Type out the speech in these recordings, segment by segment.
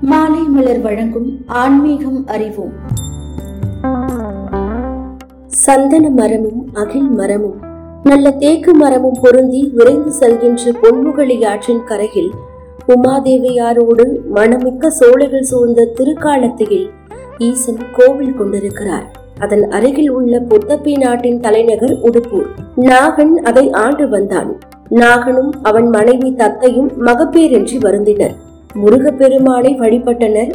மாலை மலர் வழங்கும் ஆன்மீகம் அறிவோம். சந்தன மரமும் அகில் மரமும் நல்ல தேக்கு மரமும் பொருந்தி விரைந்து செல்கின்ற பொன்முகலி ஆற்றின் கரையில் உமாதேவியாரோடு மணமிக்க சோலைகள் சூழ்ந்த திருக்காலத்தையில் ஈசன் கோவில் கொண்டிருக்கிறார். அதன் அருகில் உள்ள புத்தப்பி நாட்டின் தலைநகர் உடுப்பூர். நாகன் அதை ஆண்டு வந்தான். நாகனும் அவன் மனைவி தத்தையும் மகப்பேரின்றி வருந்தினர். முருகப்பெருமானை வழிபட்டனர்.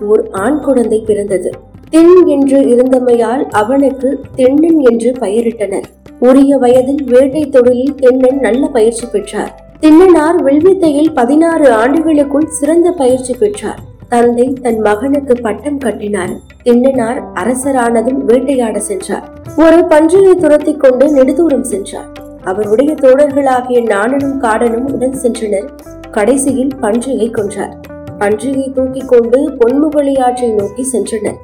ஓர் ஆண் குழந்தை பிறந்தது. தென் என்று இருந்தமையால் அவனுக்கு தென்னன் என்று பெயரிட்டனர். உரிய வயதில் வேட்டை தொழிலில் தென்னன் நல்ல பயிற்சி பெற்றார். தின்னனார் வில்வித்தையில் பதினாறு ஆண்டுகளுக்குள் சிறந்த பயிற்சி பெற்றார். தந்தை தன் மகனுக்கு பட்டம் கட்டினார். தின்னனார் அரசரானதும் வேட்டையாட சென்றார். ஒரு பன்றியை துரத்தி கொண்டு நெடுதூரம் சென்றார். அவருடைய தோழர்களாகிய நாணனும் காடனும் உடன் சென்றனர். கடைசியில் பன்றியை கொன்றார். பன்றியை தூக்கிக் கொண்டு பொன்முகலி ஆற்றை நோக்கி சென்றனர்.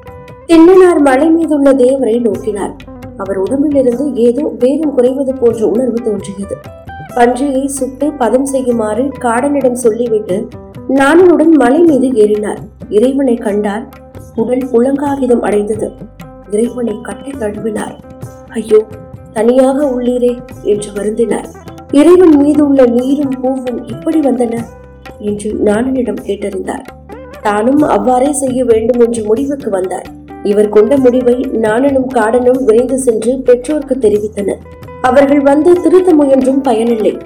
தின்னனார் மலை மீதுள்ள தேவரை நோக்கினார். அவர் உடம்பிலிருந்து ஏதோ வேகம் குறைவது போன்ற உணர்வு தோன்றியது. பன்றியை சுட்டு பதம் செய்யுமாறு காடனிடம் சொல்லிவிட்டு நாணனுடன் மலை மீது ஏறினார். இறைவனை கண்டார். உடல் புலங்காகிதம் அடைந்தது. இறைவனை கட்டி தழுவினார். ஐயோ தனியாக உள்ளீரே என்று வருந்தினார். இறைவன் மீது உள்ள நீரும் பூவும் இப்படி வந்தன? என்று நாணனிடம் கேட்டறிந்தார். தானும் அவ்வாறே செய்ய வேண்டும் என்று முடிவுக்கு வந்தார். இவர் கொண்ட முடிவை நாணனும் காடனும் விரைந்து சென்று பெற்றோருக்கு தெரிவித்தனர். அவர்கள் வந்து திருத்த முயன்றும் பயனில்லை.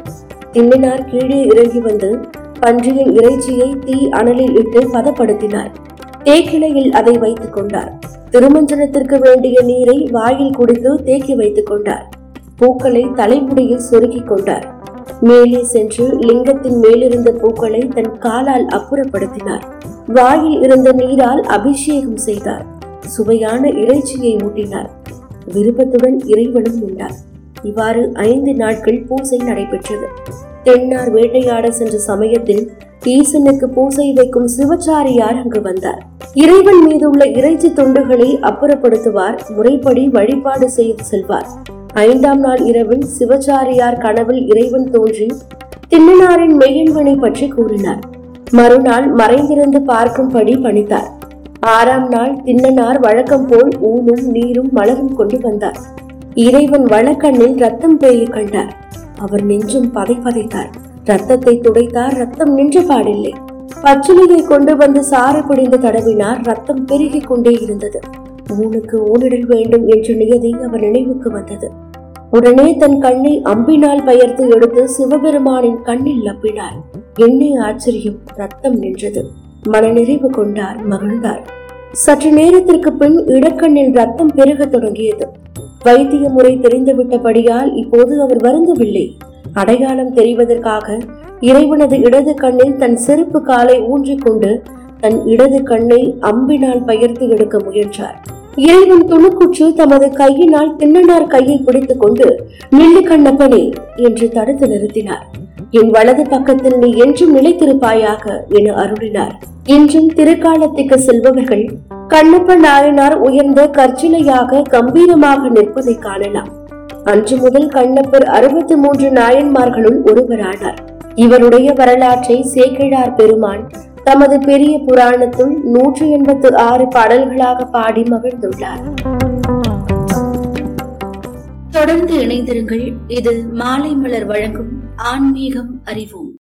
திண்ணினார் கீழே இறங்கி வந்து பன்றியின் இறைச்சியை தீ அனலில் இட்டு பதப்படுத்தினார். தேக்கிளையில் அதை வைத்துக் கொண்டார். திருமஞ்சனத்திற்கு வேண்டிய நீரை வாயில் குடித்து தேக்கி வைத்துக் கொண்டார். பூக்களை தலைமுடியில் சொருகிக் கொண்டார். மேலே சென்று லிங்கத்தின் மேலிருந்த பூக்களை தன் காலால் அப்புறப்படுத்தினார். வாயில் இருந்த நீரால் அபிஷேகம் செய்தார். சுவையான இறைச்சியை ஊட்டினார். விருப்பத்துடன் இறைவனும் உண்டார் இவ்வாறு ஐந்து நாட்கள் பூசை நடைபெற்றது. தென்னார் வேட்டையாட சென்ற சமயத்தில் ஈசனுக்கு பூசை வைக்கும் சிவச்சாரியார் அங்கு வந்தார். இறைவன் மீது உள்ள இறைச்சி தொண்டுகளை அப்புறப்படுத்துவார் முறைப்படி வழிபாடு செய்து செல்வார். ஐந்தாம் நாள் இரவில் சிவச்சாரியார் கனவில் இறைவன் தோன்றி திண்ணனாரின் மெய்யன்வனை பற்றி கூறினார். மறுநாள் மறைந்திருந்து பார்க்கும்படி பணித்தார். ஆறாம் நாள் திண்ணனார் வழக்கம் போல் ஊனும் நீரும் மலரும் கொண்டு வந்தார். இறைவன் வழக்கண்ணில் ரத்தம் பேய கண்டார். அவர் நெஞ்சும் பதை பதைத்தார். ரத்தத்தை துடைத்தார் ரத்தம் நின்ற பாடில்லை. பச்சிலையை கொண்டு வந்து சாறு பிடிந்து தடவினார் ரத்தம் பெருகிக் கொண்டே இருந்தது. ஊனுக்கு ஊனிடல் வேண்டும் என்ற நியதி அவர் நினைவுக்கு வந்தது. உடனே தன் கண்ணை அம்பினால் பெயர்த்து எடுத்து சிவபெருமானின் கண்ணில் லப்பினார் எண்ணெய் ஆச்சரியம் ரத்தம் நின்றது. மனநிறைவு கொண்டார் மகிழ்ந்தார். சற்று நேரத்திற்கு பின் இடக்கண்ணில் ரத்தம் பெருகத் தொடங்கியது. வைத்திய முறை தெரிந்துவிட்டபடியால் இப்போது அவர் வருந்தவில்லை. அடையாளம் தெரிவதற்காக இறைவனது இடது கண்ணில் தன் செருப்பு காலை ஊன்றிக்கொண்டு தன் இடது கண்ணை அம்பினால் பெயர்த்து எடுக்க முயன்றார். இறைவன் துணுக்குற்று தமது கையினால் தின்னனார் கையை பிடித்துக் கொண்டு நில்லு கண்ணப்பனே என்று தடுத்து நிறுத்தினார். என் வலது பக்கத்தில் நீ என்றும் நிலைத்திருப்பாயாக என அருளினார். இன்றும் திருக்காலத்துக்கு செல்பவர்கள் கண்ணப்ப நாயனார் உயர்ந்த கற்சிலையாக கம்பீரமாக நிற்பதை காணலாம். அன்று முதல் கண்ணப்பர் அறுபத்தி மூன்று நாயன்மார்களுள் ஒருவரானார். இவருடைய வரலாற்றை சேக்கிழார் பெருமான் தமது பெரிய புராணத்துள் நூற்றி எண்பத்து ஆறு பாடல்களாக பாடி மகிழ்ந்துள்ளார். தொடர்ந்து இணைந்திருங்கள். இது மாலை மலர் வழங்கும் ஆன்மீகம் அறிவோம்.